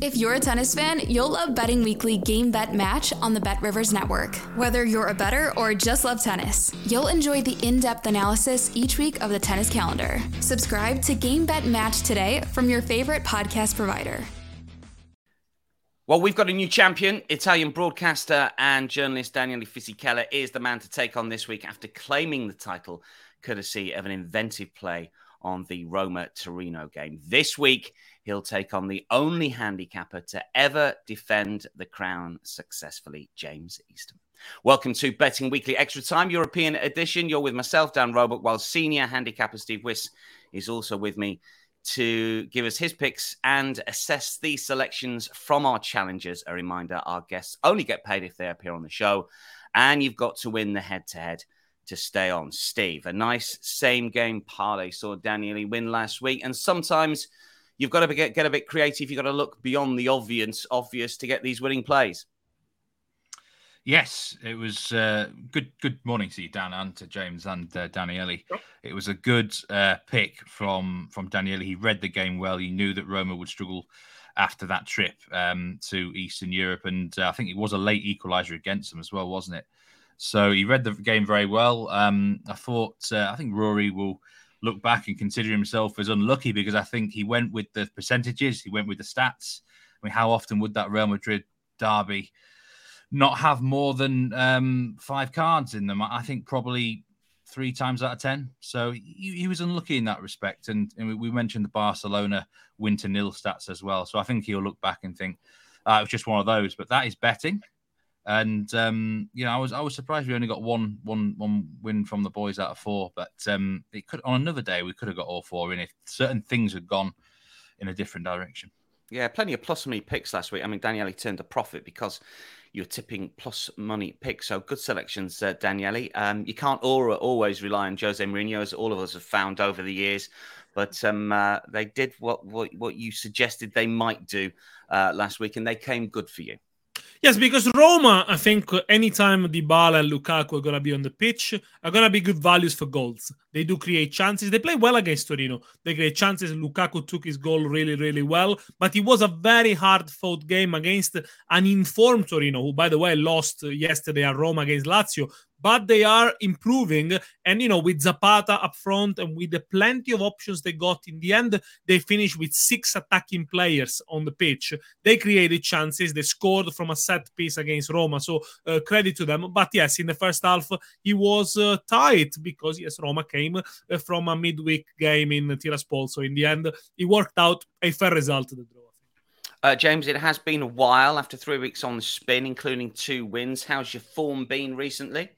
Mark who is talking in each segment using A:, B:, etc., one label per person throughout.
A: If you're a tennis fan, you'll love Betting Weekly Game Bet Match on the Bet Rivers Network. Whether you're a better or just love tennis, you'll enjoy the in depth analysis each week of the tennis calendar. Subscribe to Game Bet Match today from your favorite podcast provider.
B: Well, we've got a new champion. Italian broadcaster and journalist Daniele Fisichella is the man to take on this week after claiming the title courtesy of an inventive play on the Roma Torino game. This week, he'll take on the only handicapper to ever defend the crown successfully, James Eastham. Welcome to Betting Weekly Extra Time, European edition. You're with myself, Dan Roebuck, while senior handicapper Steve Wyss is also with me to give us his picks and assess the selections from our challengers. A reminder our guests only get paid if they appear on the show, and you've got to win the head to head to stay on. Steve, a nice same game parlay saw Daniele win last week, and sometimes you've got to get, get a bit creative. You've got to look beyond the obvious, obvious to get these winning plays.
C: Yes, it was uh, good. Good morning to you, Dan, and to James and uh, Daniele. It was a good uh, pick from from Daniele. He read the game well. He knew that Roma would struggle after that trip um, to Eastern Europe, and uh, I think it was a late equaliser against them as well, wasn't it? So he read the game very well. Um, I thought, uh, I think Rory will look back and consider himself as unlucky because I think he went with the percentages, he went with the stats. I mean, how often would that Real Madrid derby not have more than um, five cards in them? I think probably three times out of 10. So he, he was unlucky in that respect. And, and, we mentioned the Barcelona win to nil stats as well. So I think he'll look back and think uh, it was just one of those. But that is betting. And um, you know, I was I was surprised we only got one one one win from the boys out of four. But um, it could on another day we could have got all four in if certain things had gone in a different direction.
B: Yeah, plenty of plus money picks last week. I mean, Daniele turned a profit because you're tipping plus money picks. So good selections, uh. Um, you can't always rely on Jose Mourinho, as all of us have found over the years. But um, uh, they did what, what what you suggested they might do uh, last week, and they came good for you.
D: Yes, because Roma, I think anytime Dybala and Lukaku are going to be on the pitch, are going to be good values for goals. They do create chances. They play well against Torino. They create chances. Lukaku took his goal really, really well. But it was a very hard fought game against an informed Torino, who, by the way, lost yesterday at Roma against Lazio but they are improving. And you know, with Zapata up front and with the plenty of options they got in the end, they finished with six attacking players on the pitch. They created chances. They scored from a set piece against Roma. So uh, credit to them. But yes, in the first half, he was uh, tight because yes, Roma came uh, from a midweek game in Tiraspol. So in the end, it worked out a fair result. The draw.
B: Uh, James, it has been a while after three weeks on the spin, including two wins. How's your form been recently?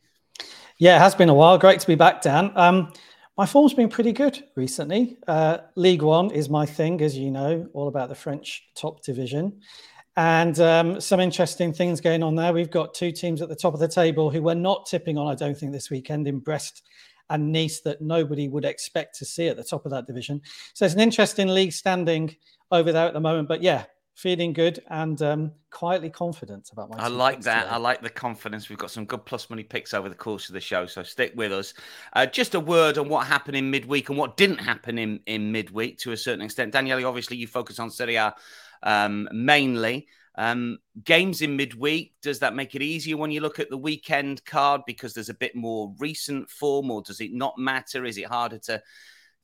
E: Yeah, it has been a while. Great to be back, Dan. Um, my form's been pretty good recently. Uh, Ligue 1 is my thing, as you know, all about the French top division. And um, some interesting things going on there. We've got two teams at the top of the table who we're not tipping on, I don't think, this weekend in Brest and Nice that nobody would expect to see at the top of that division. So it's an interesting league standing over there at the moment. But yeah, feeling good and um, quietly confident about my.
B: I like that. Today. I like the confidence. We've got some good plus money picks over the course of the show, so stick with us. Uh, just a word on what happened in midweek and what didn't happen in in midweek to a certain extent. Daniele, obviously, you focus on Serie A um, mainly. Um, games in midweek, does that make it easier when you look at the weekend card because there's a bit more recent form, or does it not matter? Is it harder to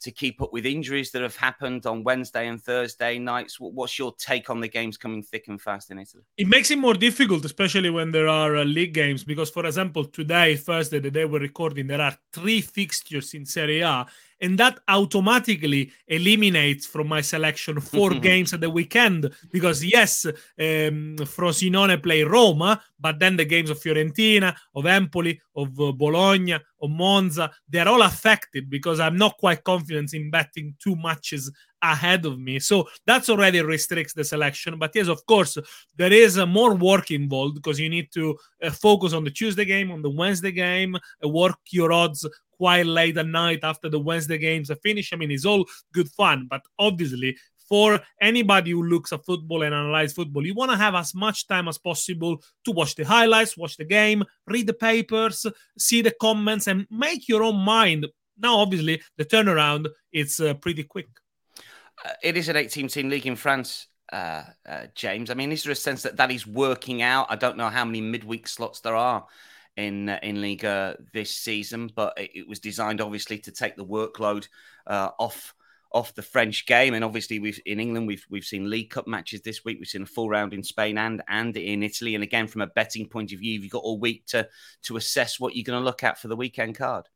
B: to keep up with injuries that have happened on Wednesday and Thursday nights. What's your take on the games coming thick and fast in Italy?
D: It makes it more difficult, especially when there are uh, league games, because, for example, today, Thursday, the day we're recording, there are three fixtures in Serie A, and that automatically eliminates from my selection four games at the weekend because yes um, frosinone play roma but then the games of fiorentina of empoli of uh, bologna of monza they're all affected because i'm not quite confident in betting two matches ahead of me. So that's already restricts the selection. But yes, of course, there is uh, more work involved because you need to uh, focus on the Tuesday game, on the Wednesday game, uh, work your odds quite late at night after the Wednesday games are finished. I mean, it's all good fun, but obviously for anybody who looks at football and analyze football, you want to have as much time as possible to watch the highlights, watch the game, read the papers, see the comments, and make your own mind. Now, obviously, the turnaround it's uh, pretty quick.
B: Uh, it is an 18 team league in France. Uh, uh, James, I mean, is there a sense that that is working out? I don't know how many midweek slots there are in uh, in Liga this season, but it, it, was designed obviously to take the workload uh, off off the French game. And obviously, we've in England we've we've seen League Cup matches this week. We've seen a full round in Spain and and in Italy. And again, from a betting point of view, you've got all week to to assess what you're going to look at for the weekend card.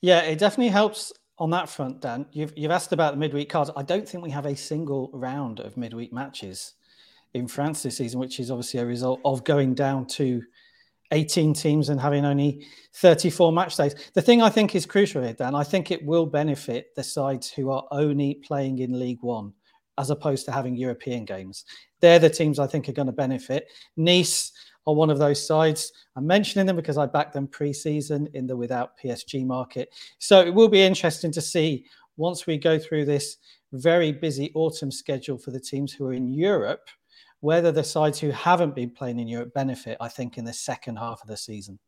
E: Yeah, it definitely helps on that front, Dan. You've you've asked about the midweek cards. I don't think we have a single round of midweek matches in France this season, which is obviously a result of going down to 18 teams and having only 34 match days. The thing I think is crucial here, Dan, I think it will benefit the sides who are only playing in Ligue 1 as opposed to having European games. They're the teams I think are going to benefit. Nice are one of those sides. I'm mentioning them because I backed them pre-season in the without PSG market. So it will be interesting to see once we go through this very busy autumn schedule for the teams who are in Europe – whether the sides who haven't been playing in Europe benefit, I think, in the second half of the season.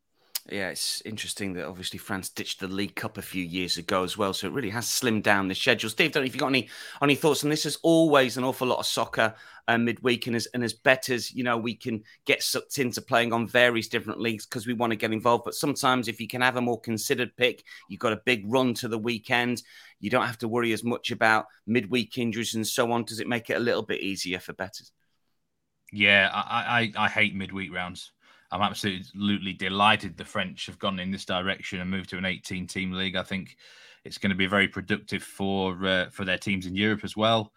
B: Yeah, it's interesting that obviously France ditched the League Cup a few years ago as well, so it really has slimmed down the schedule. Steve, don't know if you've got any any thoughts on this. There's always an awful lot of soccer uh, midweek, and as and as betters, you know, we can get sucked into playing on various different leagues because we want to get involved. But sometimes, if you can have a more considered pick, you've got a big run to the weekend. You don't have to worry as much about midweek injuries and so on. Does it make it a little bit easier for betters?
C: Yeah, I, I, I hate midweek rounds. I'm absolutely delighted the French have gone in this direction and moved to an 18 team league. I think it's going to be very productive for uh, for their teams in Europe as well.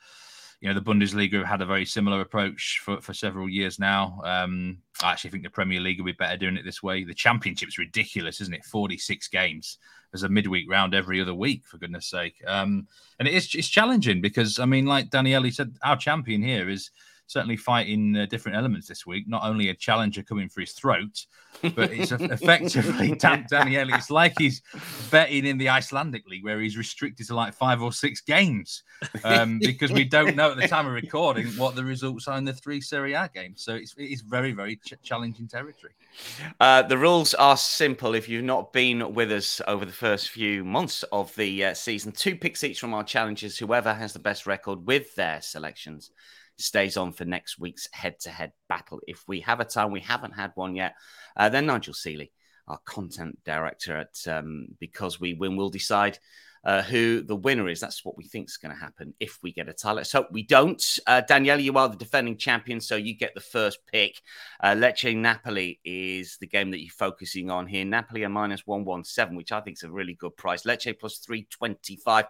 C: You know, the Bundesliga have had a very similar approach for, for several years now. Um, I actually think the Premier League will be better doing it this way. The Championship's ridiculous, isn't it? 46 games. There's a midweek round every other week, for goodness sake. Um, and it is it's challenging because, I mean, like Daniele said, our champion here is certainly fighting uh, different elements this week. Not only a challenger coming for his throat, but it's effectively Dan- Daniele. It's like he's betting in the Icelandic league where he's restricted to like five or six games um, because we don't know at the time of recording what the results are in the three Serie A games. So it's, it's very, very ch- challenging territory.
B: Uh, the rules are simple. If you've not been with us over the first few months of the uh, season, two picks each from our challengers. Whoever has the best record with their selections stays on for next week's head to head battle. If we have a time, we haven't had one yet, uh, then Nigel Seeley, our content director at um, Because We Win, will decide. Uh, who the winner is. That's what we think is going to happen if we get a tie. Let's hope we don't. Uh, you are the defending champion, so you get the first pick. Uh, Lecce Napoli is the game that you're focusing on here. Napoli are minus 117, which I think is a really good price. Lecce plus 325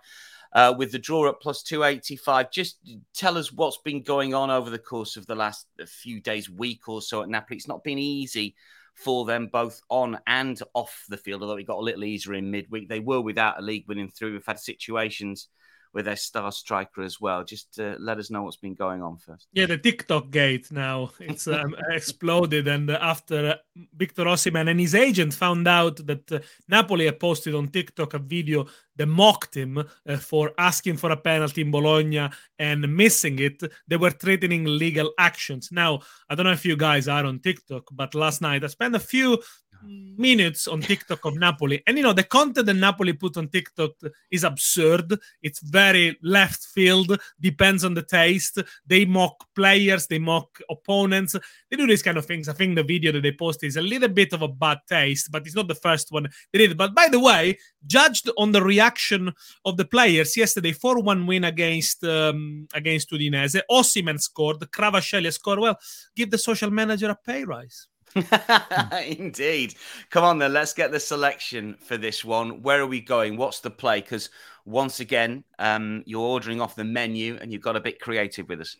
B: uh, with the draw at plus 285. Just tell us what's been going on over the course of the last few days, week or so at Napoli. It's not been easy for them both on and off the field, although it got a little easier in midweek. They were without a league winning through. We've had situations with their star striker as well. Just uh, let us know what's been going on first.
D: Yeah, the TikTok gate now it's um, exploded, and after uh, Victor Osimhen and his agent found out that uh, Napoli had posted on TikTok a video that mocked him uh, for asking for a penalty in Bologna and missing it, they were threatening legal actions. Now, I don't know if you guys are on TikTok, but last night I spent a few minutes on TikTok of Napoli. And you know, the content that Napoli put on TikTok is absurd. It's very left field, depends on the taste. They mock players, they mock opponents. They do these kind of things. I think the video that they posted is a little bit of a bad taste, but it's not the first one they did. But by the way, judged on the reaction of the players yesterday, 4-1 win against um, against Udinese. Osimhen scored, Kvaratskhelia scored. Well, give the social manager a pay rise.
B: Indeed. Come on then, let's get the selection for this one. Where are we going? What's the play? Because once again, um, you're ordering off the menu and you've got a bit creative with us.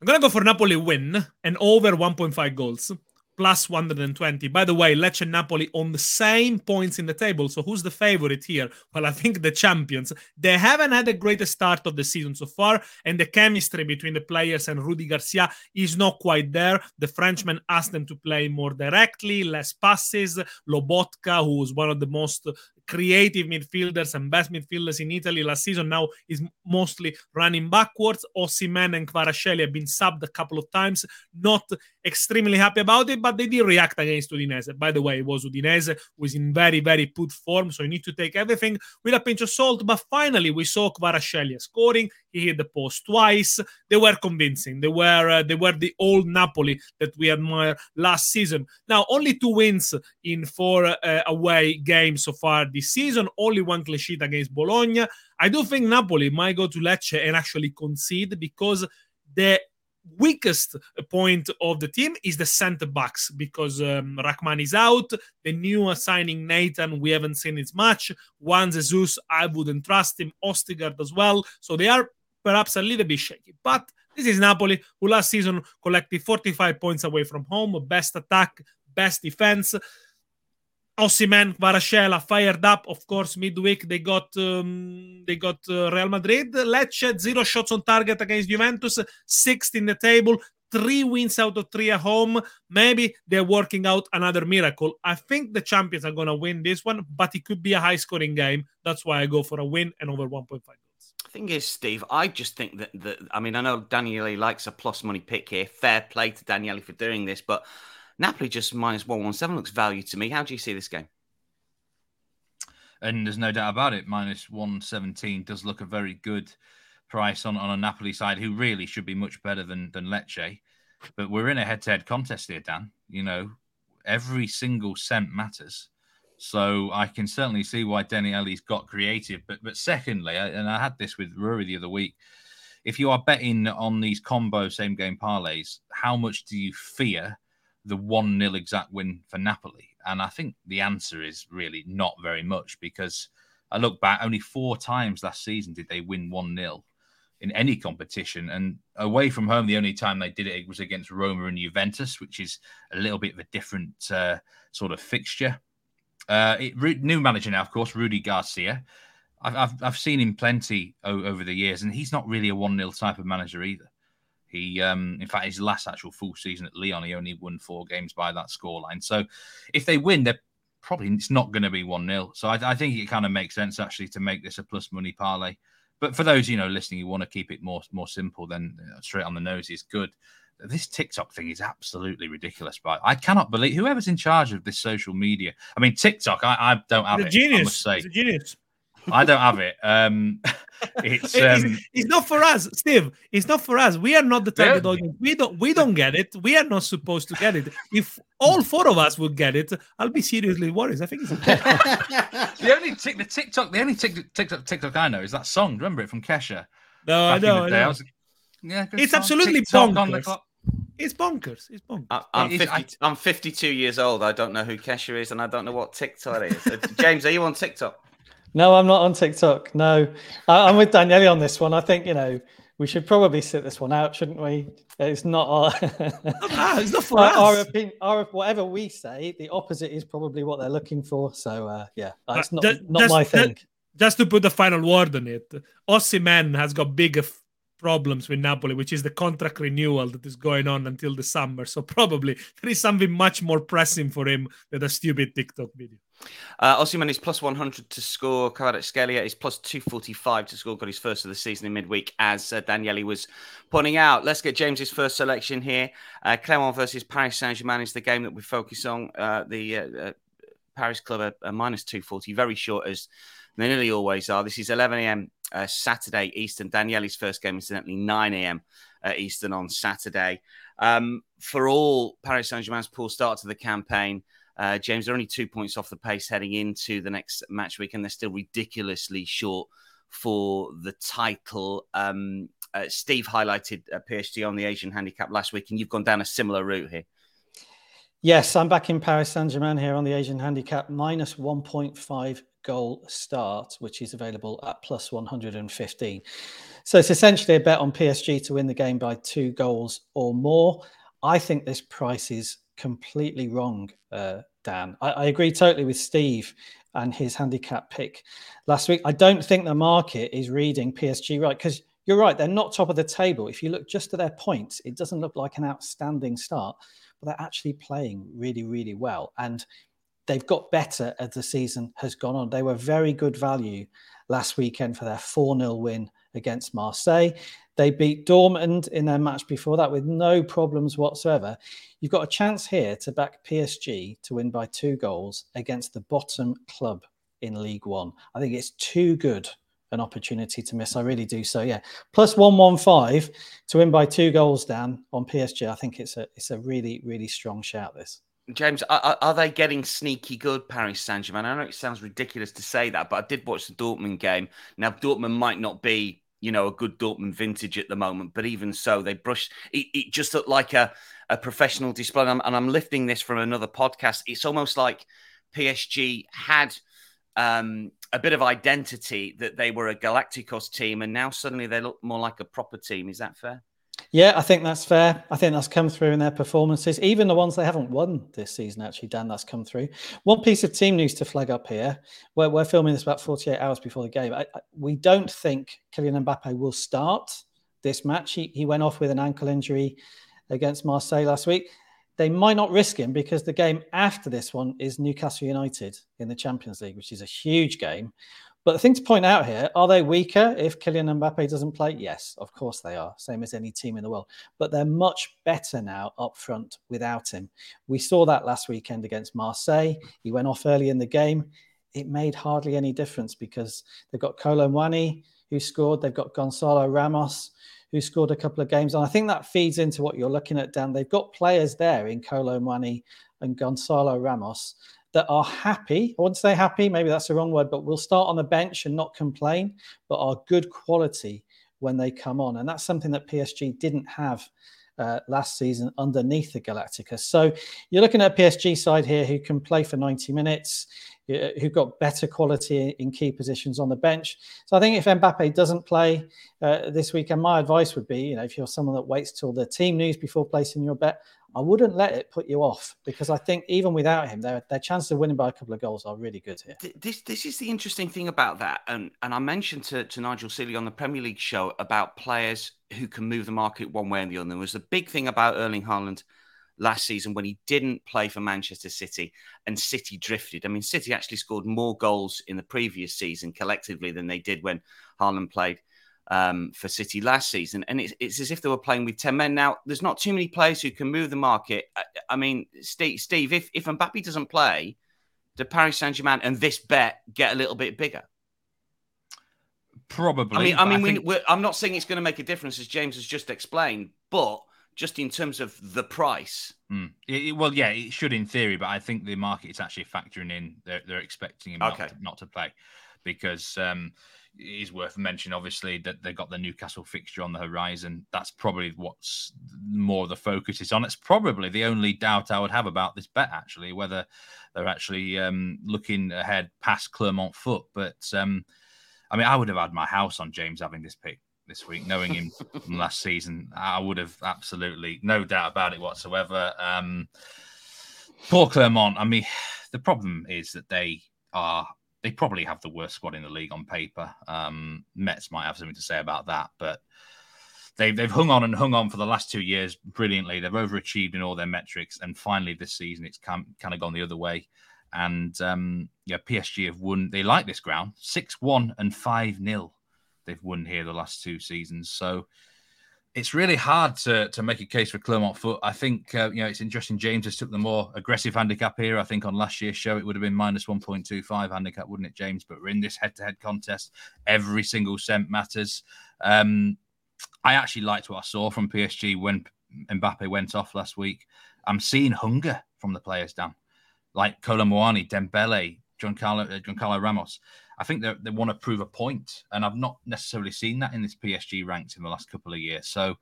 D: I'm going to go for Napoli win and over 1.5 goals. Plus 120. By the way, Lecce and Napoli on the same points in the table. So who's the favorite here? Well, I think the champions. They haven't had a great start of the season so far, and the chemistry between the players and Rudy Garcia is not quite there. The Frenchman asked them to play more directly, less passes. Lobotka, who was one of the most creative midfielders and best midfielders in Italy last season now is mostly running backwards. Osimhen and Kvaratskhelia have been subbed a couple of times. Not extremely happy about it, but they did react against Udinese. By the way, it was Udinese who is in very, very good form, so you need to take everything with a pinch of salt. But finally, we saw Kvaratskhelia scoring. He hit the post twice. They were convincing. They were uh, they were the old Napoli that we admired last season. Now, only two wins in four uh, away games so far this season. Only one clean sheet against Bologna. I do think Napoli might go to Lecce and actually concede because the weakest point of the team is the center backs because um, Rahman is out. The new signing Natan, we haven't seen as much. Juan Jesus, I wouldn't trust him. Ostigard as well. So they are perhaps a little bit shaky. But this is Napoli, who last season collected 45 points away from home, best attack, best defense. Osimhen, Kvaratskhelia fired up. Of course, midweek they got um, they got uh, Real Madrid. Lecce zero shots on target against Juventus, sixth in the table, three wins out of three at home. Maybe they're working out another miracle. I think the champions are going to win this one, but it could be a high scoring game. That's why I go for a win and over 1.5 goals.
B: Thing is, Steve, I just think that, that I mean, I know Daniele likes a plus money pick here. Fair play to Daniele for doing this, but Napoli just minus 117 looks value to me. How do you see this game?
C: And there's no doubt about it, minus 117 does look a very good price on, on a Napoli side who really should be much better than, than Lecce. But we're in a head to head contest here, Dan. You know, every single cent matters. So I can certainly see why Daniele's got creative. But but secondly, and I had this with Rory the other week, if you are betting on these combo same game parlays, how much do you fear the 1 0 exact win for Napoli? And I think the answer is really not very much because I look back, only four times last season did they win 1 0 in any competition. And away from home, the only time they did it was against Roma and Juventus, which is a little bit of a different uh, sort of fixture. Uh, it, new manager now, of course, Rudy Garcia. I've, I've, I've seen him plenty o- over the years, and he's not really a 1 0 type of manager either. He, um, in fact, his last actual full season at Lyon, he only won four games by that scoreline. So if they win, they're probably it's not going to be 1 0. So I, I, think it kind of makes sense actually to make this a plus money parlay. But for those, you know, listening, you want to keep it more more simple, then straight on the nose is good. This TikTok thing is absolutely ridiculous. But I cannot believe whoever's in charge of this social media. I mean, TikTok, I, I don't have
D: the
C: it.
D: Genius.
C: I must say.
D: The genius.
C: I don't have it. Um, it's,
D: it's,
C: um,
D: it's, not for us, Steve. It's not for us. We are not the target yeah. audience. We don't we don't get it. We are not supposed to get it. If all four of us would get it, I'll be seriously worried. I think it's
C: the only tick the TikTok. The only TikTok, TikTok TikTok I know is that song. Remember it from Kesha?
D: No, I know. I know. I was,
C: yeah,
D: it's
C: song.
D: absolutely
C: TikTok
D: bonkers. It's bonkers. It's bonkers. I,
B: I'm, 50, I, I'm 52 years old. I don't know who Kesha is, and I don't know what TikTok is. James, are you on TikTok?
E: No, I'm not on TikTok. No, I, am with Daniele on this one. I think you know we should probably sit this one out, shouldn't we? It's not our.
D: it's not for
E: our,
D: us.
E: Our, opinion, our whatever we say, the opposite is probably what they're looking for. So uh, yeah, it's not that, not my thing.
D: That, just to put the final word on it, Osimhen has got bigger problems with Napoli, which is the contract renewal that is going on until the summer. So probably there is something much more pressing for him than a stupid TikTok video.
B: Uh, is plus 100 to score. Kvaratskhelia is plus 245 to score. Got his first of the season in midweek, as uh, Daniele was pointing out. Let's get James's first selection here. Uh, Clermont versus Paris Saint-Germain is the game that we focus on. Uh, the uh, uh, Paris club are, are minus 240, very short as they nearly always are. This is 11 a.m. Uh, Saturday Eastern. Daniele's first game, incidentally, 9 a.m. Eastern on Saturday. Um, for all Paris Saint Germain's poor start to the campaign, uh, James, they're only two points off the pace heading into the next match week, and they're still ridiculously short for the title. Um, uh, Steve highlighted uh, PSG on the Asian handicap last week, and you've gone down a similar route here.
E: Yes, I'm back in Paris Saint Germain here on the Asian handicap, minus 1.5 goal start, which is available at plus 115. So it's essentially a bet on PSG to win the game by two goals or more. I think this price is completely wrong, uh, Dan. I, I, agree totally with Steve and his handicap pick last week. I don't think the market is reading PSG right because you're right, they're not top of the table. If you look just at their points, it doesn't look like an outstanding start, but they're actually playing really, really well. And they've got better as the season has gone on. They were very good value last weekend for their 4 0 win against Marseille. They beat Dortmund in their match before that with no problems whatsoever. You've got a chance here to back PSG to win by two goals against the bottom club in Ligue 1. I think it's too good an opportunity to miss. I really do. So yeah, plus one one five to win by two goals down on PSG. I think it's a it's a really really strong shout. This.
B: James, are, are, they getting sneaky good, Paris Saint Germain? I know it sounds ridiculous to say that, but I did watch the Dortmund game. Now, Dortmund might not be you know, a good Dortmund vintage at the moment. But even so, they brushed it, it just looked like a, a professional display. And I'm, and I'm, lifting this from another podcast. It's almost like PSG had um, a bit of identity that they were a Galacticos team, and now suddenly they look more like a proper team. Is that fair?
E: Yeah, I think that's fair. I think that's come through in their performances, even the ones they haven't won this season. Actually, Dan, that's come through. One piece of team news to flag up here: we're, we're filming this about 48 hours before the game. I, I, we don't think Kylian Mbappe will start this match. He, he went off with an ankle injury against Marseille last week. They might not risk him because the game after this one is Newcastle United in the Champions League, which is a huge game. But the thing to point out here are they weaker if Kylian Mbappe doesn't play? Yes, of course they are, same as any team in the world. But they're much better now up front without him. We saw that last weekend against Marseille. He went off early in the game. It made hardly any difference because they've got Kolo Muani who scored, they've got Gonzalo Ramos who scored a couple of games. And I think that feeds into what you're looking at, Dan. They've got players there in Kolo Muani and Gonzalo Ramos that are happy. I wouldn't say happy, maybe that's the wrong word, but will start on the bench and not complain, but are good quality when they come on. And that's something that PSG didn't have uh, last season underneath the Galactica. So you're looking at PSG side here who can play for 90 minutes, uh, who've got better quality in key positions on the bench. So I think if Mbappe doesn't play uh, this weekend, my advice would be, you know, if you're someone that waits till the team news before placing your bet, I wouldn't let it put you off because I think even without him, their their chances of winning by a couple of goals are really good here.
B: This this is the interesting thing about that, and and I mentioned to, to Nigel Seeley on the Premier League show about players who can move the market one way or the other. There was a big thing about Erling Haaland last season when he didn't play for Manchester City and City drifted. I mean, City actually scored more goals in the previous season collectively than they did when Haaland played um, for City last season, and it's, it's, as if they were playing with ten men. Now, there's not too many players who can move the market. I, I mean, Steve, Steve, if if Mbappe doesn't play, do Paris Saint Germain and this bet get a little bit bigger?
C: Probably.
B: I mean, I mean, I think... we, I'm not saying it's going to make a difference, as James has just explained, but just in terms of the price.
C: Mm. It, well, yeah, it should in theory, but I think the market is actually factoring in. They're, they're expecting him okay. not, to, not to play because um, it is worth mentioning, obviously, that they got the Newcastle fixture on the horizon. That's probably what's more the focus is on. It's probably the only doubt I would have about this bet, actually, whether they're actually um, looking ahead past Clermont Foot. But um, I mean, I would have had my house on James having this pick this week, knowing him from last season. I would have absolutely no doubt about it whatsoever. Um, poor Clermont. I mean, the problem is that they are they probably have the worst squad in the league on paper. Um, Metz might have something to say about that, but they've they've hung on and hung on for the last two years brilliantly. They've overachieved in all their metrics, and finally this season it's kind of gone the other way. And um, yeah, PSG have won. They like this ground, six one and five 0 They've won here the last two seasons, so it's really hard to to make a case for Clermont Foot. I think uh, you know it's interesting. James has took the more aggressive handicap here. I think on last year's show it would have been minus one point two five handicap, wouldn't it, James? But we're in this head to head contest. Every single cent matters. Um, I actually liked what I saw from PSG when Mbappe went off last week. I'm seeing hunger from the players, Dan, like Kolo Muani, Dembele, Giancarlo, uh, Giancarlo Ramos. I think they, they want to prove a point, and I've not necessarily seen that in this PSG ranks in the last couple of years. So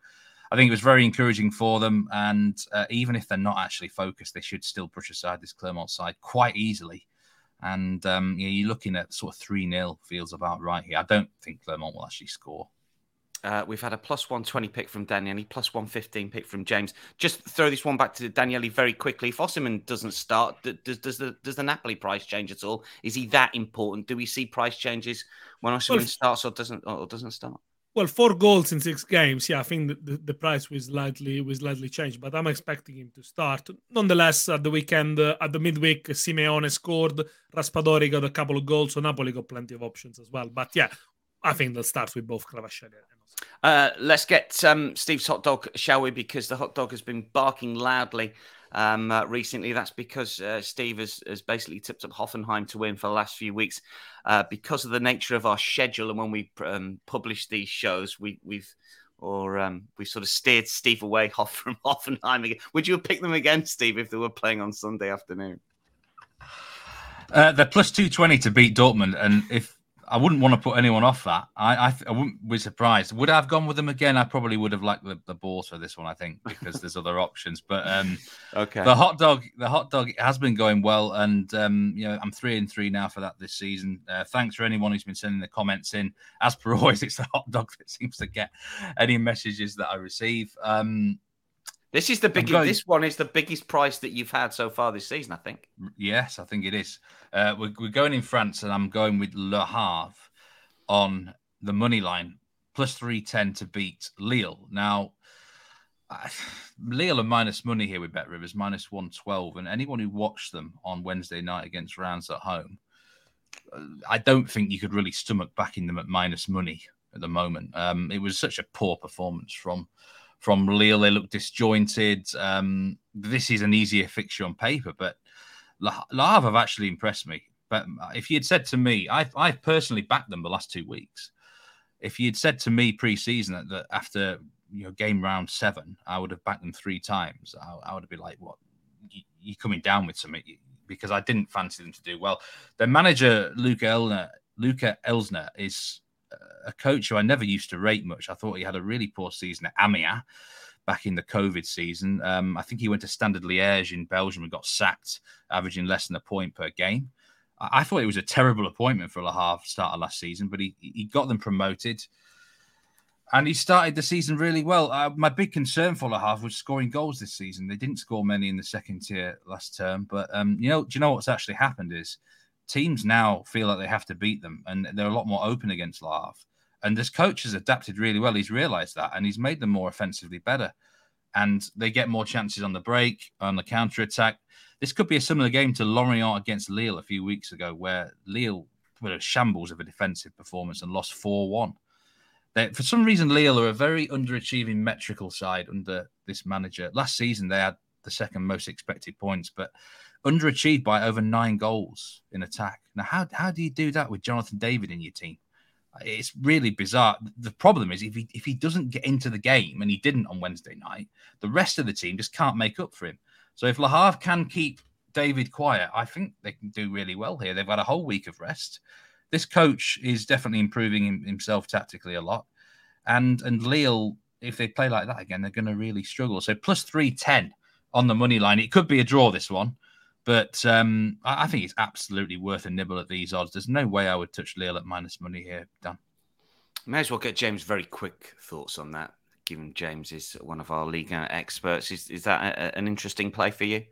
C: I think it was very encouraging for them, and uh, even if they're not actually focused, they should still brush aside this Clermont side quite easily. And um, know, you're looking at sort of three 0 feels about right here. I don't think Clermont will actually score.
B: Uh, we've had a plus 120 pick from Daniele, plus 115 pick from James. Just throw this one back to Daniele very quickly. If Osimhen doesn't start, does, does, the, does the Napoli price change at all? Is he that important? Do we see price changes when Osimhen well, starts or doesn't or doesn't start?
D: Well, four goals in six games. Yeah, I think the, the, the price was slightly was slightly changed, but I'm expecting him to start. Nonetheless, at the weekend, uh, at the midweek, Simeone scored. Raspadori got a couple of goals, so Napoli got plenty of options as well. But yeah, I think they'll start with both Kvaratskhelia
B: uh, let's get um, Steve's hot dog, shall we? Because the hot dog has been barking loudly um, uh, recently. That's because uh, Steve has, has, basically tipped up Hoffenheim to win for the last few weeks. Uh, because of the nature of our schedule and when we um, publish these shows, we, we've or um, we sort of steered Steve away off from Hoffenheim again. Would you have picked them again, Steve, if they were playing on Sunday afternoon?
C: Uh, they're plus two twenty to beat Dortmund, and if I wouldn't want to put anyone off that. I, I, I wouldn't be surprised. Would I have gone with them again? I probably would have liked the, the balls for this one. I think because there's other options. But um,
B: okay,
C: the hot dog, the hot dog has been going well, and um, you know I'm three and three now for that this season. Uh, thanks for anyone who's been sending the comments in. As per always, it's the hot dog that seems to get any messages that I receive. Um,
B: this is the biggest. Going... This one is the biggest price that you've had so far this season, I think.
C: Yes, I think it is. Uh, we're, we're going in France, and I'm going with Le Havre on the money line plus three ten to beat Lille. Now, I, Lille are minus money here with Bet Rivers, minus one twelve, and anyone who watched them on Wednesday night against Rounds at home, uh, I don't think you could really stomach backing them at minus money at the moment. Um, it was such a poor performance from from Lille. They look disjointed. Um, this is an easier fixture on paper, but La, Havre have actually impressed me. But if you had said to me, I've, I've personally backed them the last two weeks. If you had said to me pre-season that, that after you know game round seven, I would have backed them three times. I, I would have been like, "What? You, you coming down with something?" Because I didn't fancy them to do well. Their manager Luka Elner, Luka Elsner, is a coach who I never used to rate much. I thought he had a really poor season at Amiens back in the COVID season. Um, I think he went to Standard Liège in Belgium and got sacked, averaging less than a point per game. I, thought it was a terrible appointment for Le Havre starter last season, but he, he got them promoted. And he started the season really well. Uh, my big concern for Le Havre was scoring goals this season. They didn't score many in the second tier last term, but um, you know, do you know what's actually happened is teams now feel like they have to beat them, and they're a lot more open against Le Havre. And this coach has adapted really well. He's realized that and he's made them more offensively better. And they get more chances on the break, on the counter attack. This could be a similar game to Lorient against Lille a few weeks ago, where Lille put a shambles of a defensive performance and lost 4 1. For some reason, Lille are a very underachieving metrical side under this manager. Last season, they had the second most expected points, but underachieved by over nine goals in attack. Now, how, how do you do that with Jonathan David in your team? It's really bizarre. The problem is if he if he doesn't get into the game, and he didn't on Wednesday night, the rest of the team just can't make up for him. So if Le Havre can keep David quiet, I think they can do really well here. They've got a whole week of rest. This coach is definitely improving himself tactically a lot, and and Lille, if they play like that again, they're going to really struggle. So plus three ten on the money line. It could be a draw this one. But um, I, I, think it's absolutely worth a nibble at these odds. There's no way I would touch Lille at minus money here, Dan.
B: May as well get James' very quick thoughts on that, given James is one of our league experts. Is, is that a, an interesting play for you?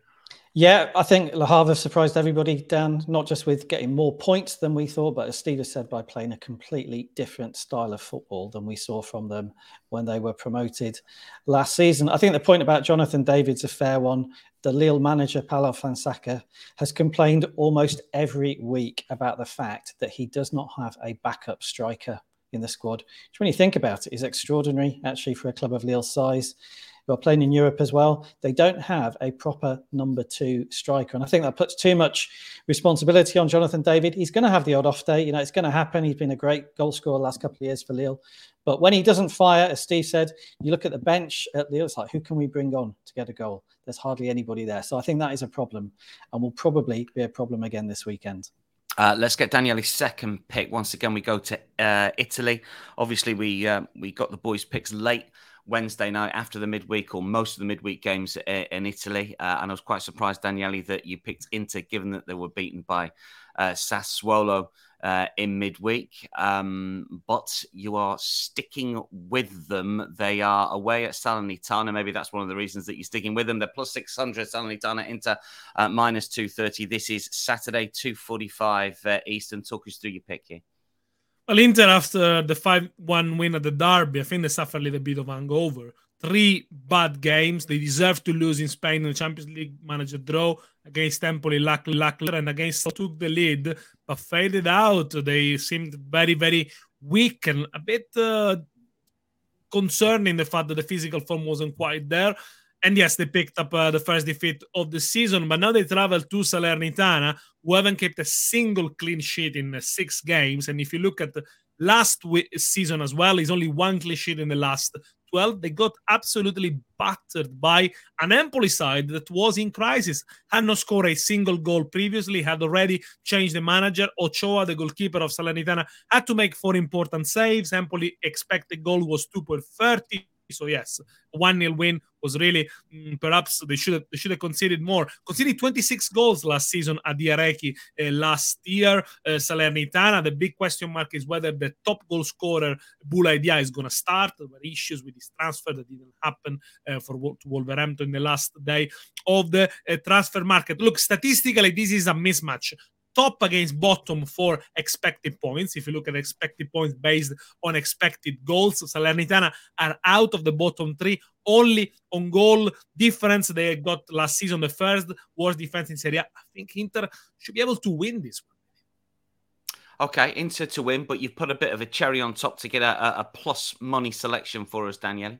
E: Yeah, I think Le Havre surprised everybody, Dan, not just with getting more points than we thought, but as Steve has said, by playing a completely different style of football than we saw from them when they were promoted last season. I think the point about Jonathan David's a fair one. The Lille manager, Paulo Fonseca, has complained almost every week about the fact that he does not have a backup striker in the squad. Which, when you think about it, is extraordinary, actually, for a club of Lille's size who are playing in Europe as well. They don't have a proper number two striker. And I think that puts too much responsibility on Jonathan David. He's going to have the odd off day. You know, it's going to happen. He's been a great goal scorer last couple of years for Lille. But when he doesn't fire, as Steve said, you look at the bench at Lille, it's like, who can we bring on to get a goal? There's hardly anybody there. So I think that is a problem and will probably be a problem again this weekend.
B: Uh, let's get Daniele's second pick. Once again, we go to uh, Italy. Obviously, we uh, we got the boys' picks late Wednesday night after the midweek or most of the midweek games in Italy. Uh, and I was quite surprised, Daniele, that you picked Inter, given that they were beaten by uh, Sassuolo uh, in midweek, um, but you are sticking with them. They are away at Salernitana. Maybe that's one of the reasons that you're sticking with them. They're plus 600, Salernitana Inter uh, minus 230. This is Saturday, 245 uh, Eastern. Talk us through your pick here.
D: Well, Inter, after the 5 1 win at the Derby, I think they suffered a little bit of hangover three bad games. They deserve to lose in Spain in the Champions League manager draw against Empoli, luckily, luckily and against took the lead, but faded out. They seemed very, very weak and a bit uh, concerning the fact that the physical form wasn't quite there. And yes, they picked up uh, the first defeat of the season, but now they travel to Salernitana, who haven't kept a single clean sheet in uh, six games. And if you look at the last season as well, it's only one clean sheet in the last 12, they got absolutely battered by an Empoli side that was in crisis, had not scored a single goal previously, had already changed the manager. Ochoa, the goalkeeper of Salernitana, had to make four important saves. Empoli expected goal was 2.30 so yes, one 0 win was really mm, perhaps they should have they should have conceded more. Conceded 26 goals last season at Arechi uh, last year. Uh, Salernitana. The big question mark is whether the top goal scorer Boulaye Dia is going to start. There were issues with his transfer that didn't happen uh, for to Wolverhampton the last day of the transfer market. Look, statistically, this is a mismatch top against bottom for expected points. If you look at expected points based on expected goals, Salernitana are out of the bottom three only on goal difference. They got last season the first worst defense in Serie A. I think Inter should be able to win this one.
B: Okay, Inter to win, but you've put a bit of a cherry on top to get a, a plus money selection for us, Daniele.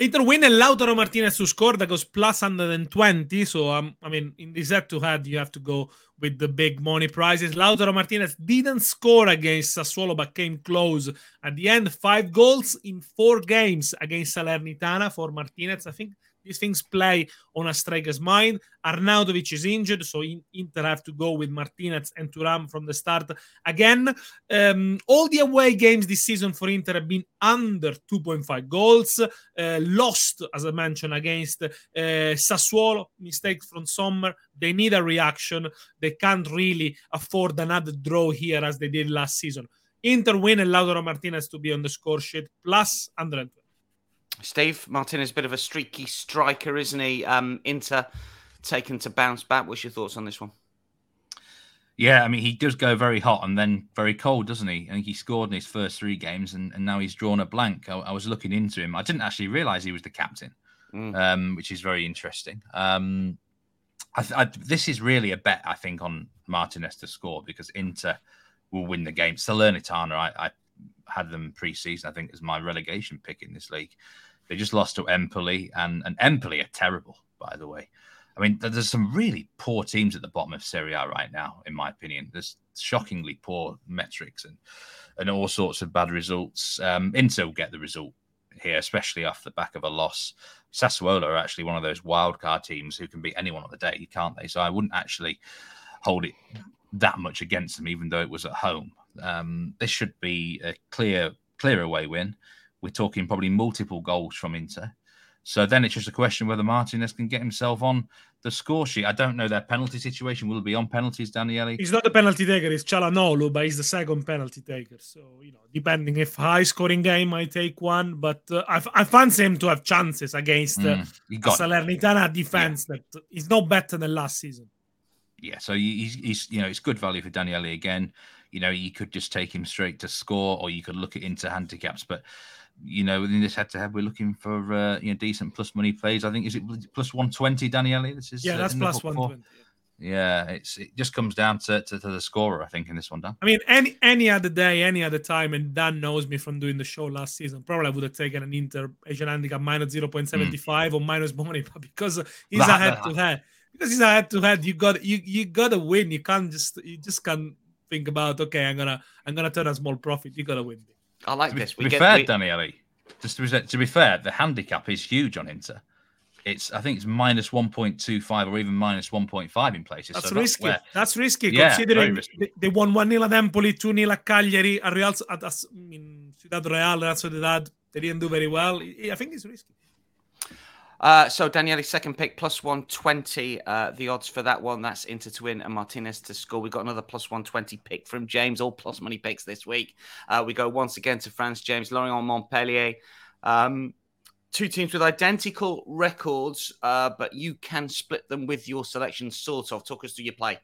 D: Inter win and Lautaro Martinez to score that goes plus 120. So, um, I mean, in this head to head, you have to go with the big money prizes. Lautaro Martinez didn't score against Sassuolo, but came close at the end. Five goals in four games against Salernitana for Martinez. I think these things play on a striker's mind. Arnautovic is injured, so Inter have to go with Martinez and Thuram from the start again. Um, all the away games this season for Inter have been under 2.5 goals. Uh, lost, as I mentioned, against uh, Sassuolo. Mistakes from Sommer. They need a reaction. They can't really afford another draw here as they did last season. Inter win and Lautaro Martinez to be on the score sheet plus 120.
B: Steve Martinez, a bit of a streaky striker, isn't he? Um, Inter taken to bounce back. What's your thoughts on this one?
C: Yeah, I mean, he does go very hot and then very cold, doesn't he? I think he scored in his first three games and, and now he's drawn a blank. I, I was looking into him. I didn't actually realize he was the captain, mm. um, which is very interesting. Um, I, I, this is really a bet, I think, on Martinez to score because Inter will win the game. Salernitana, I, I had them pre-season, I think, as my relegation pick in this league. They just lost to Empoli, and, and Empoli are terrible, by the way. I mean, there's some really poor teams at the bottom of Serie A right now, in my opinion. There's shockingly poor metrics and and all sorts of bad results. Um, Inter will get the result here, especially off the back of a loss. Sassuolo are actually one of those wild card teams who can beat anyone on the day, can't they? So I wouldn't actually hold it that much against them, even though it was at home. Um, this should be a clear, clear away win. We're talking probably multiple goals from Inter. So then it's just a question whether Martinez can get himself on the score sheet. I don't know their penalty situation. Will it be on penalties, Daniele?
D: He's not the penalty taker, it's Calhanoglu, but he's the second penalty taker. So, you know, depending if high scoring game I take one, but uh, I, I fancy him to have chances against uh, mm, Salernitana defense yeah. that is not better than last season.
C: Yeah, so he's, he's, you know, it's good value for Daniele again. You know, you could just take him straight to score or you could look it into handicaps, but you know, in this head to head, we're looking for uh, you know decent plus money plays. I think is it plus one twenty, Daniele? This is
D: yeah, uh, that's plus one twenty.
C: Yeah, it's it just comes down to, to, to, the scorer, I think, in this one, Dan.
D: I mean, any any other day, any other time, and Dan knows me from doing the show last season. Probably I would have taken an Inter Asian handicap minus zero point seventy five mm. or minus money, but because he's that, a head to head, because he's a head to head, you got you you gotta win. You can't just you just can't think about okay, I'm gonna I'm gonna turn a small profit. You gotta win.
B: I like
C: to
B: this.
C: Be, to be get, fair, we... Daniele, just to be, to be fair, the handicap is huge on Inter. It's I think it's minus one point two five or even minus one point five in places.
D: That's so risky. That's, where, that's risky yeah, considering risky. They, won one 0 at Empoli, two 0 at Cagliari, at Real at, at mean Ciudad Real, Real Sociedad. They didn't do very well. I think it's risky.
B: Uh, so Daniele's second pick plus 120. Uh, the odds for that one, that's Inter to win and Martinez to score. We've got another plus 120 pick from James, all plus money picks this week. Uh, we go once again to France, James, Lorient Montpellier. Um, two teams with identical records, uh, but you can split them with your selection, sort of. Talk us through your play.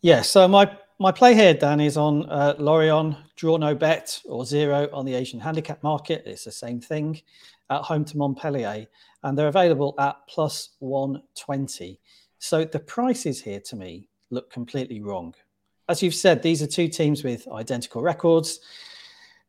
E: Yeah, so my my play here, Dan, is on uh, Lorient, draw no bet or zero on the Asian handicap market. It's the same thing at home to Montpellier, and they're available at plus 120. So the prices here to me look completely wrong. As you've said, these are two teams with identical records.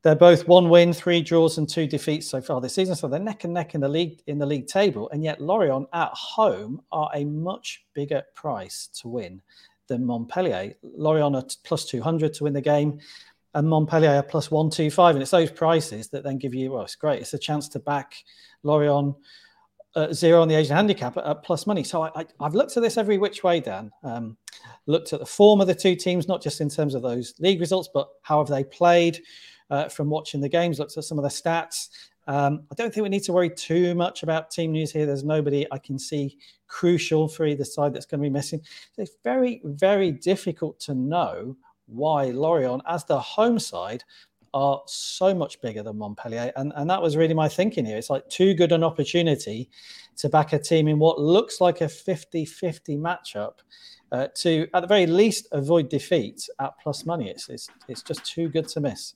E: They're both one win, three draws, and two defeats so far this season. So they're neck and neck in the league in the league table. And yet Lorient at home are a much bigger price to win than Montpellier. Lorient are plus 200 to win the game, and Montpellier are plus 125. And it's those prices that then give you, well, it's great. It's a chance to back Lorient uh, zero on the Asian handicap at, at plus money. So I, have looked at this every which way, Dan. Um, looked at the form of the two teams, not just in terms of those league results, but how have they played uh, from watching the games, looked at some of the stats. Um, I don't think we need to worry too much about team news here. There's nobody I can see crucial for either side that's going to be missing. It's very, very difficult to know why Lorient, as the home side, are so much bigger than Montpellier. And, and that was really my thinking here. It's like too good an opportunity to back a team in what looks like a 50 50 matchup. Uh, to at the very least avoid defeat at plus money. It's, it's it's just too good to miss.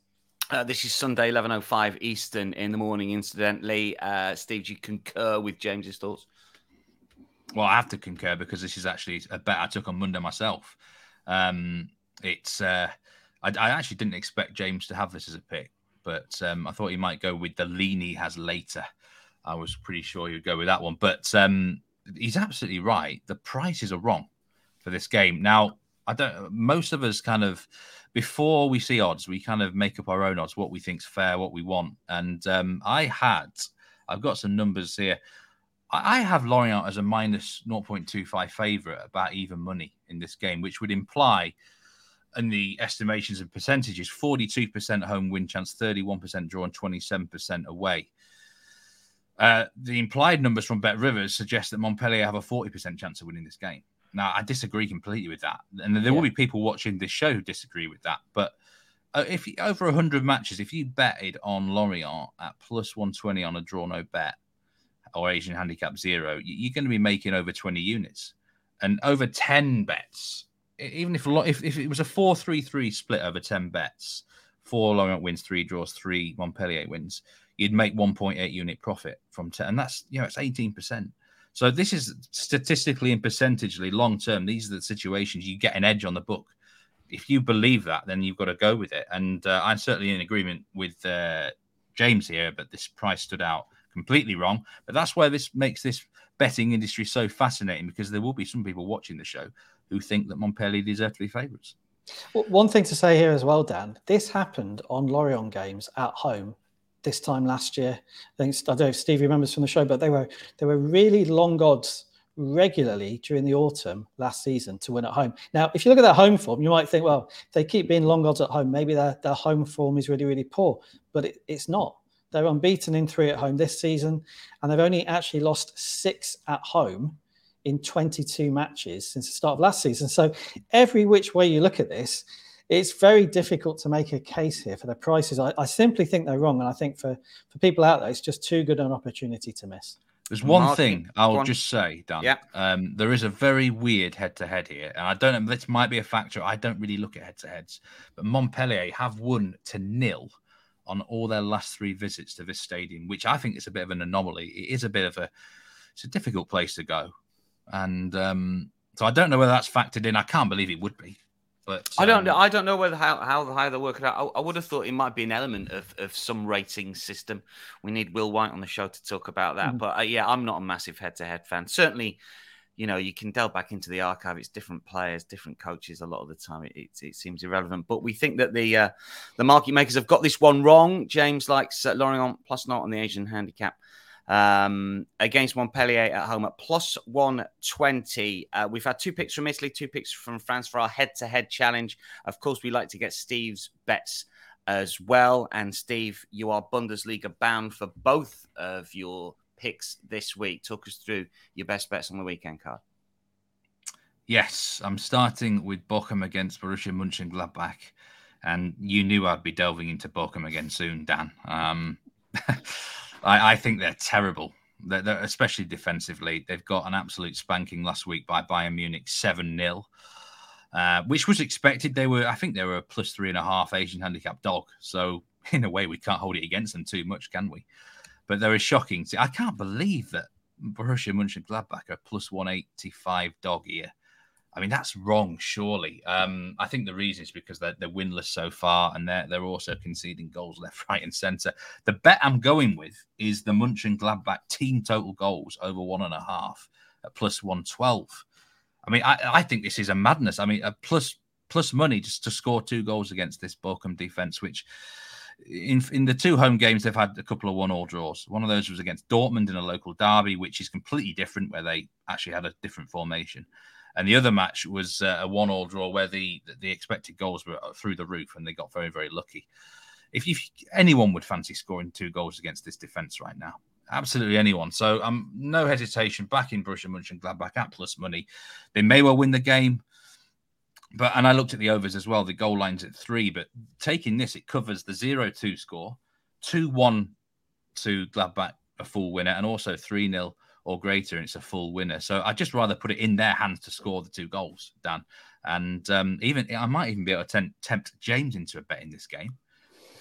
B: Uh, this is Sunday, 11.05 Eastern in the morning, incidentally. Uh, Steve, do you concur with James's thoughts?
C: Well, I have to concur because this is actually a bet I took on Monday myself. Um, it's uh, I, I, actually didn't expect James to have this as a pick, but um, I thought he might go with the lean he has later. I was pretty sure he would go with that one, but um, he's absolutely right. The prices are wrong for this game. Now, I don't. Most of us kind of before we see odds, we kind of make up our own odds, what we think's fair, what we want. And um, I had, I've got some numbers here. I, I have Lorient as a minus 0.25 favourite, about even money in this game, which would imply, in the estimations and percentages, 42% home win chance, 31% draw, and 27% away. Uh, the implied numbers from BetRivers suggest that Montpellier have a 40% chance of winning this game. Now, I disagree completely with that, and there yeah. will be people watching this show who disagree with that. But uh, if you, over hundred matches, if you betted on Lorient at plus one twenty on a draw no bet or Asian handicap zero, you're going to be making over twenty units, and over ten bets. Even if if, if it was a four three three split over ten bets, four Lorient wins, three draws, three Montpellier wins, you'd make one point eight unit profit from ten, and that's you know it's eighteen percent. So this is statistically and percentagely long term. These are the situations you get an edge on the book. If you believe that, then you've got to go with it. And uh, I'm certainly in agreement with uh, James here, but this price stood out completely wrong. But that's why this makes this betting industry so fascinating because there will be some people watching the show who think that Montpellier deserve to be favourites.
E: Well, one thing to say here as well, Dan, this happened on Lorient games at home this time last year. I think I don't know if Steve remembers from the show, but they were they were really long odds regularly during the autumn last season to win at home. Now, if you look at their home form, you might think, well, they keep being long odds at home, maybe their, their home form is really, really poor. But it, it's not. They're unbeaten in three at home this season, and they've only actually lost six at home in 22 matches since the start of last season. So every which way you look at this, it's very difficult to make a case here for the prices. I, I, simply think they're wrong, and I think for for people out there, it's just too good an opportunity to miss.
C: There's one thing I'll just say, Dan. Yeah. Um, there is a very weird head-to-head here, and I don't know. This might be a factor. I don't really look at head-to-heads, but Montpellier have won to nil on all their last three visits to this stadium, which I think is a bit of an anomaly. It is a bit of a, it's a difficult place to go, and um, so I don't know whether that's factored in. I can't believe it would be. But
B: um, I don't know. Um, I don't know whether how how how they work it out. I, I, would have thought it might be an element of of some rating system. We need Will White on the show to talk about that. Mm. But uh, yeah, I'm not a massive head to head fan. Certainly, you know, you can delve back into the archive. It's different players, different coaches. A lot of the time, it, it, it seems irrelevant. But we think that the uh, the market makers have got this one wrong. James likes uh, Lorient plus not on the Asian handicap um, against Montpellier at home at plus 120. Uh, we've had two picks from Italy, two picks from France for our head to head challenge. Of course, we like to get Steve's bets as well. And Steve, you are Bundesliga bound for both of your picks this week. Talk us through your best bets on the weekend card.
C: Yes, I'm starting with Bochum against Borussia Mönchengladbach, and you knew I'd be delving into Bochum again soon, Dan. Um, I, I, think they're terrible. They're, they're, especially defensively. They've got an absolute spanking last week by Bayern Munich, seven 0 uh, which was expected. They were, I think, they were a plus three and a half Asian handicap dog. So in a way, we can't hold it against them too much, can we? But they're a shocking. I can't believe that Borussia Mönchengladbach are plus one eighty five dog here. I mean, that's wrong, surely. Um, I think the reason is because they're, they're winless so far and they're, they're also conceding goals left, right, and centre. The bet I'm going with is the Mönchengladbach team total goals over one and a half at plus 112. I mean, I, I think this is a madness. I mean, a plus plus money just to score two goals against this Bochum defence, which in in the two home games they've had a couple of one all draws. One of those was against Dortmund in a local derby, which is completely different, where they actually had a different formation and the other match was uh, a one-all draw where the the expected goals were through the roof, and they got very very lucky. If, if anyone would fancy scoring two goals against this defense right now, absolutely anyone. So um, no hesitation. Back in Borussia Mönchengladbach at plus money, they may well win the game. But and I looked at the overs as well. The goal line's at three, but taking this, it covers the zero-two score, two-one to Gladbach, a full winner, and also three 0 or greater, and it's a full winner. So I'd just rather put it in their hands to score the two goals, Dan. And um, even I might even be able to tempt, tempt James into a bet in this game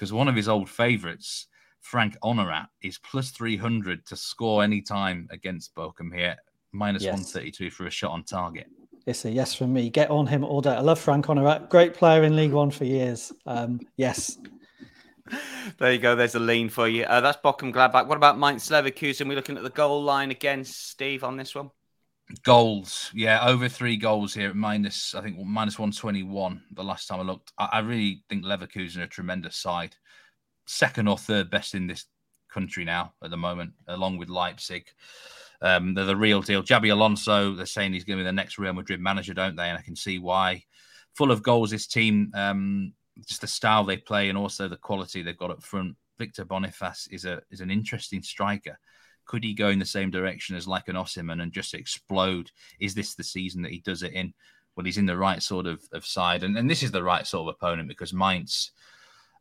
C: because one of his old favourites, Frank Honorat, is plus 300 to score any time against Bochum here, minus yes. 132 for a shot on target.
E: It's a yes from me. Get on him all day. I love Frank Honorat. Great player in Ligue 1 for years. Um, yes,
B: there you go. There's a lean for you. Uh, that's Bochum Gladbach. What about Mainz Leverkusen? We're looking at the goal line again, Steve, on this one.
C: Goals, yeah, over three goals here at minus, I think minus one twenty one. The last time I looked, I, I really think Leverkusen are a tremendous side, second or third best in this country now at the moment, along with Leipzig. Um, they're the real deal. Xabi Alonso, they're saying he's going to be the next Real Madrid manager, don't they? And I can see why. Full of goals, this team. Um, just the style they play and also the quality they've got up front. Victor Boniface is a is an interesting striker. Could he go in the same direction as like an Osimhen and just explode? Is this the season that he does it in? Well, he's in the right sort of, of side, and, and this is the right sort of opponent because Mainz.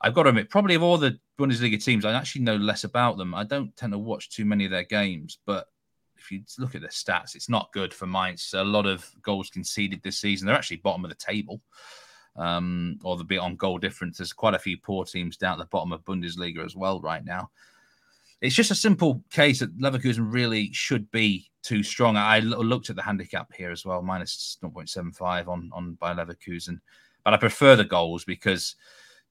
C: I've got to admit, probably of all the Bundesliga teams, I actually know less about them. I don't tend to watch too many of their games, but if you look at their stats, it's not good for Mainz. A lot of goals conceded this season. They're actually bottom of the table um, or the bit on goal difference. There's quite a few poor teams down at the bottom of Bundesliga as well right now. It's just a simple case that Leverkusen really should be too strong. I looked at the handicap here as well, minus 0.75 on on by Leverkusen, but I prefer the goals because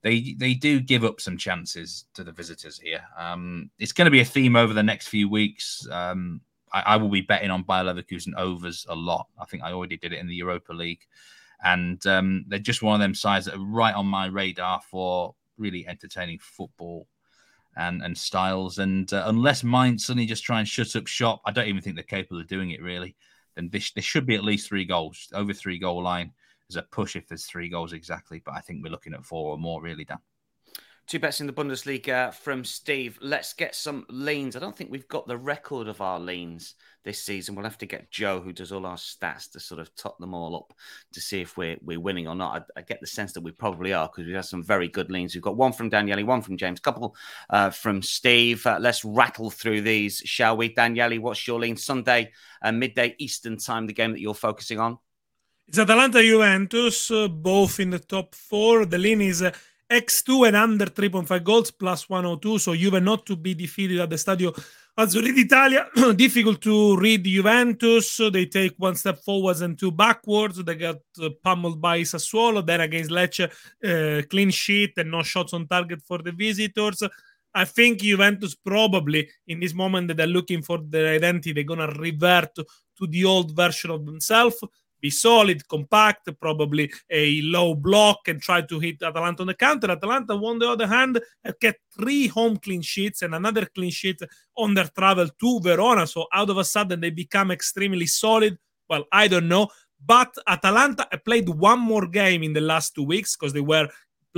C: they they do give up some chances to the visitors here. Um, it's going to be a theme over the next few weeks. Um, I, I, will be betting on Bayer Leverkusen overs a lot. I think I already did it in the Europa League and um, they're just one of them sides that are right on my radar for really entertaining football and and styles. And uh, unless Mainz suddenly just try and shut up shop, I don't even think they're capable of doing it really. Then this there should be at least three goals over three goal line. There's a push if there's three goals exactly, but I think we're looking at four or more really, Dan.
B: Two bets in the Bundesliga from Steve. Let's get some leans. I don't think we've got the record of our leans this season. We'll have to get Joe, who does all our stats, to sort of top them all up to see if we're we're winning or not. I, I get the sense that we probably are because we've had some very good leans. We've got one from Daniele, one from James, couple uh, from Steve. Uh, let's rattle through these, shall we? Daniele, what's your lean? Sunday, uh, midday Eastern time, the game that you're focusing on.
D: It's Atalanta Juventus, uh, both in the top four. The lean is uh, X2 and under 3.5 goals plus 102. So Juve not to be defeated at the Stadio Azzurri d'Italia. Difficult to read Juventus. They take one step forwards and two backwards. They got uh, pummeled by Sassuolo. Then against Lecce, uh, clean sheet and no shots on target for the visitors. I think Juventus probably in this moment that they're looking for their identity, they're gonna revert to the old version of themselves be solid, compact, probably a low block, and try to hit Atalanta on the counter. Atalanta, on the other hand, get three home clean sheets and another clean sheet on their travel to Verona. So out of a sudden, they become extremely solid. Well, I don't know. But Atalanta played one more game in the last two weeks because they were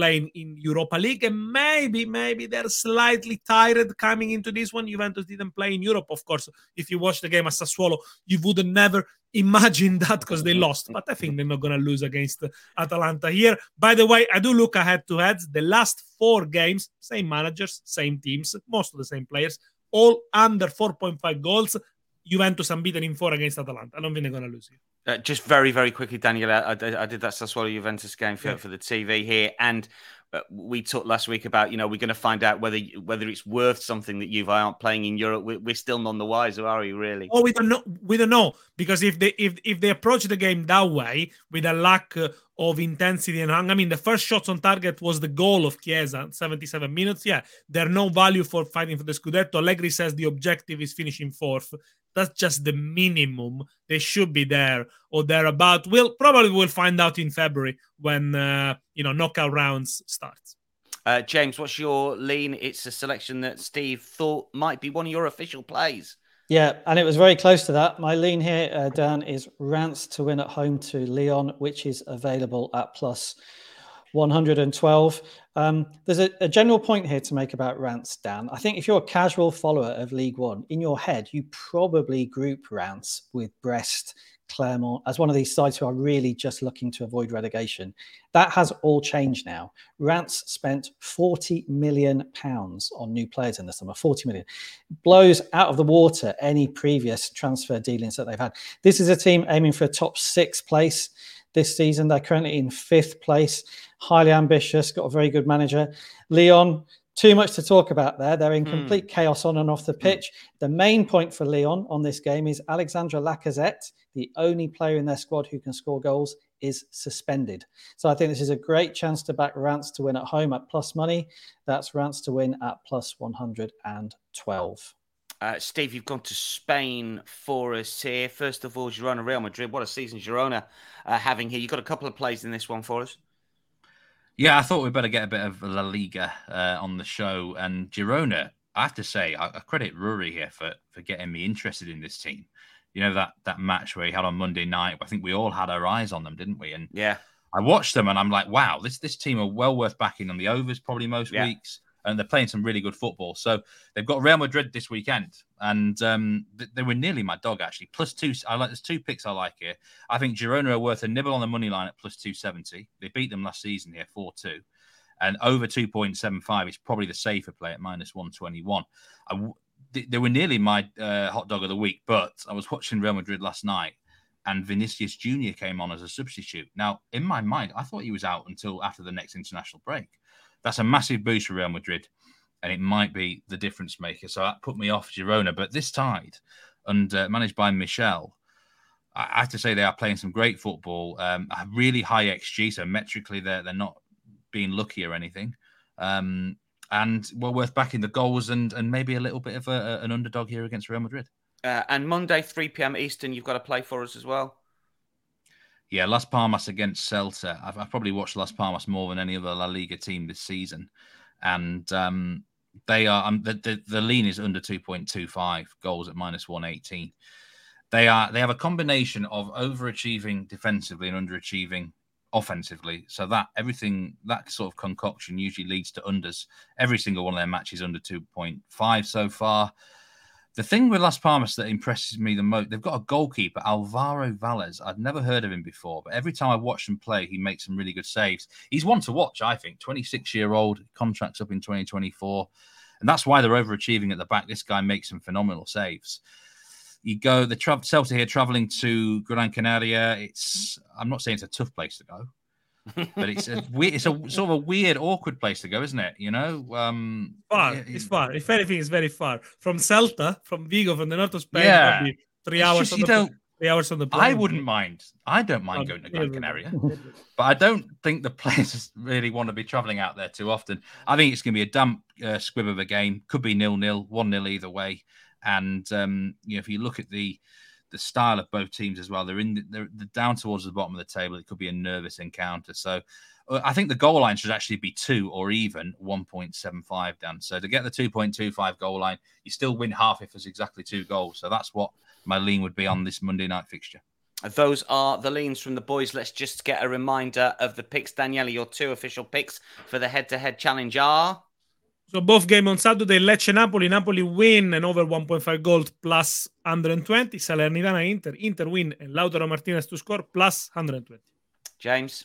D: playing in Europa League, and maybe, maybe they're slightly tired coming into this one. Juventus didn't play in Europe, of course. If you watch the game at Sassuolo, you would never imagine that because they lost. But I think they're not going to lose against uh, Atalanta here. By the way, I do look ahead to heads. The last four games, same managers, same teams, most of the same players, all under 4.5 goals. Juventus unbeaten in four against Atalanta. I don't think they're going to lose here.
B: Uh, just very, very quickly, Daniel. I, I, I did that Sassuolo Juventus game for, yeah. for the TV here, and uh, we talked last week about you know we're going to find out whether whether it's worth something that Juve aren't playing in Europe. We're, we're, still none the wiser, are we? Really?
D: Oh, we don't know. We don't know because if they if if they approach the game that way with a lack of intensity and hunger. I mean, the first shots on target was the goal of Chiesa, 77 minutes. Yeah, there's no value for fighting for the Scudetto. Allegri says the objective is finishing fourth. That's just the minimum. They should be there or thereabout. We'll probably we'll find out in February when uh, you know knockout rounds start.
B: Uh, James, what's your lean? It's a selection that Steve thought might be one of your official plays.
E: Yeah, and it was very close to that. My lean here, uh, Dan, is Reims to win at home to Lyon, which is available at plus 112. Um, there's a, a, general point here to make about Reims, Dan. I think if you're a casual follower of Ligue 1, in your head, you probably group Reims with Brest Clermont as one of these sides who are really just looking to avoid relegation. That has all changed now. Reims spent 40 million pounds on new players in the summer. 40 million blows out of the water any previous transfer dealings that they've had. This is a team aiming for a top six place this season. They're currently in fifth place, highly ambitious, got a very good manager. Lyon too much to talk about there. They're in hmm. complete mm. chaos on and off the hmm. pitch. Mm. The main point for Lyon on this game is Alexandre Lacazette, the only player in their squad who can score goals, is suspended. So I think this is a great chance to back Reims to win at home at plus money. That's Reims to win at plus 112.
B: Uh, Steve, you've gone to Spain for us here. First of all, Girona Real Madrid. What a season Girona uh, having here. You've got a couple of plays in this one for us.
C: Yeah, I thought we'd better get a bit of La Liga uh, on the show. And Girona, I have to say, I, I, credit Rory here for for getting me interested in this team. You know that that match where he had on Monday night. I think we all had our eyes on them, didn't we? And
B: yeah,
C: I watched them and I'm like, wow, this this team are well worth backing on the overs probably most yeah. weeks and they're playing some really good football. So they've got Real Madrid this weekend, and um, they were nearly my dog actually. Plus two, I like. There's two picks I like here. I think Girona are worth a nibble on the money line at plus two seventy. They beat them last season here four two, and over two point seven five is probably the safer play at minus one twenty one. They were nearly my uh, hot dog of the week, but I was watching Real Madrid last night. And Vinicius Junior came on as a substitute. Now, in my mind, I thought he was out until after the next international break. That's a massive boost for Real Madrid, and it might be the difference maker. So that put me off Girona. But this tide, and uh, managed by Michel, I have to say they are playing some great football. Um, really high XG, so metrically they're they're not being lucky or anything. Um, and well worth backing the goals and and maybe a little bit of a, an underdog here against Real Madrid.
B: Uh, and Monday, 3 p.m. Eastern, you've got to play for us as well.
C: Yeah, Las Palmas against Celta. I've, I've, probably watched Las Palmas more than any other La Liga team this season, and um, they are um, the, the, the lean is under two point two five goals at minus one eighteen. They are they have a combination of overachieving defensively and underachieving offensively. So that everything that sort of concoction usually leads to unders. Every single one of their matches under two point five so far. The thing with Las Palmas that impresses me the most, they've got a goalkeeper, Alvaro Valles. I'd never heard of him before, but every time I watch him play, he makes some really good saves. He's one to watch, I think. 26 year old, contracts up in 2024. And that's why they're overachieving at the back. This guy makes some phenomenal saves. You go, the tra- Celta here traveling to Gran Canaria. It's, I'm not saying it's a tough place to go but it's a weird, it's a sort of a weird, awkward place to go, isn't it? You know, um,
D: far. It's far. If anything, it's very far from Celta, from Vigo, from the north of Spain. Yeah, three hours. Just, you don't. Three hours on the
C: plane. I wouldn't mind. I don't mind going to Gran Canaria, but I don't think the players really want to be traveling out there too often. I think it's going to be a damp uh, squib of a game. Could be nil nil, one nil either way. And um, you know, if you look at the the style of both teams as well. They're in they're, they're, down towards the bottom of the table. It could be a nervous encounter. So uh, I think the goal line should actually be two or even 1.75 down. So to get the 2.25 goal line, you still win half if there's exactly two goals. So that's what my lean would be on this Monday night fixture.
B: Those are the leans from the boys. Let's just get a reminder of the picks. Daniele, your two official picks for the head to head challenge are.
D: So both game on Saturday, Lecce Napoli, Napoli win and over 1.5 goals plus 120. Salernitana Inter, Inter win and Lautaro Martinez to score plus 120.
B: James.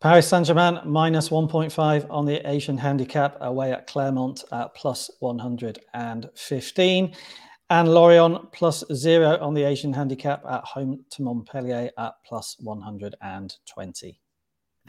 E: Paris Saint Germain minus 1.5 on the Asian handicap away at Clermont at plus 115. And Lorient plus zero on the Asian handicap at home to Montpellier at plus 120.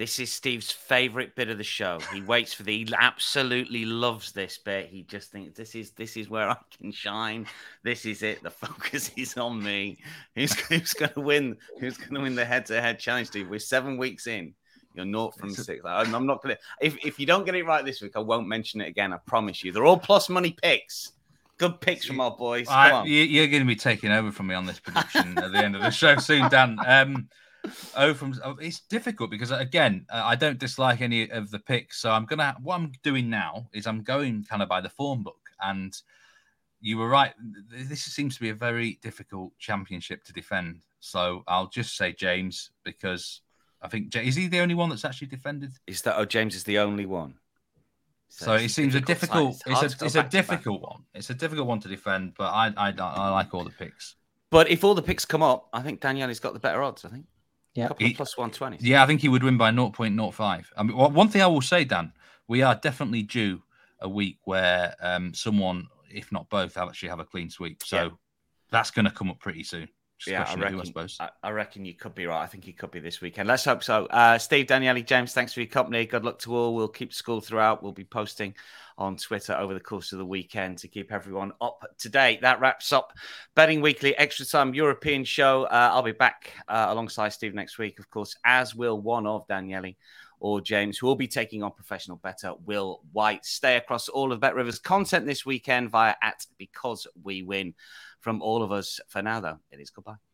B: This is Steve's favorite bit of the show. He waits for the. He absolutely loves this bit. He just thinks this is this is where I can shine. This is it. The focus is on me. Who's, who's going to win? Who's going to win the head-to-head challenge, Steve? We're seven weeks in. You're not from six. I'm, I'm not going to. If if you don't get it right this week, I won't mention it again. I promise you. They're all plus money picks. Good picks from our boys.
C: I, you're going to be taking over from me on this prediction at the end of the show soon, Dan. Um, oh, from oh, it's difficult because again, uh, I don't dislike any of the picks. So I'm gonna. What I'm doing now is I'm going kind of by the form book, and you were right. This seems to be a very difficult championship to defend. So I'll just say James because I think is he the only one that's actually defended?
B: Is that oh James is the only one?
C: So, so it seems a difficult. It's, it's a it's a difficult one. It's a difficult one to defend, but I, I I like all the picks.
B: But if all the picks come up, I think Daniele's got the better odds. I think.
E: Yeah,
B: he, plus one twenty.
C: Yeah, I think he would win by 0.05. I mean, one thing I will say, Dan, we are definitely due a week where um, someone, if not both, actually have a clean sweep. So yeah. that's going to come up pretty soon
B: yeah, I reckon, who, I, I, reckon you could be right. I think he could be this weekend. Let's hope so. Uh, Steve, Daniele, James, thanks for your company. Good luck to all. We'll keep school throughout. We'll be posting on Twitter over the course of the weekend to keep everyone up to date. That wraps up Betting Weekly Extra Time European show. Uh, I'll be back uh, alongside Steve next week, of course, as will one of Daniele or James, who will be taking on professional bettor Will White. Stay across all of BetRivers content this weekend via at Because We Win from all of us for now, though. It is goodbye.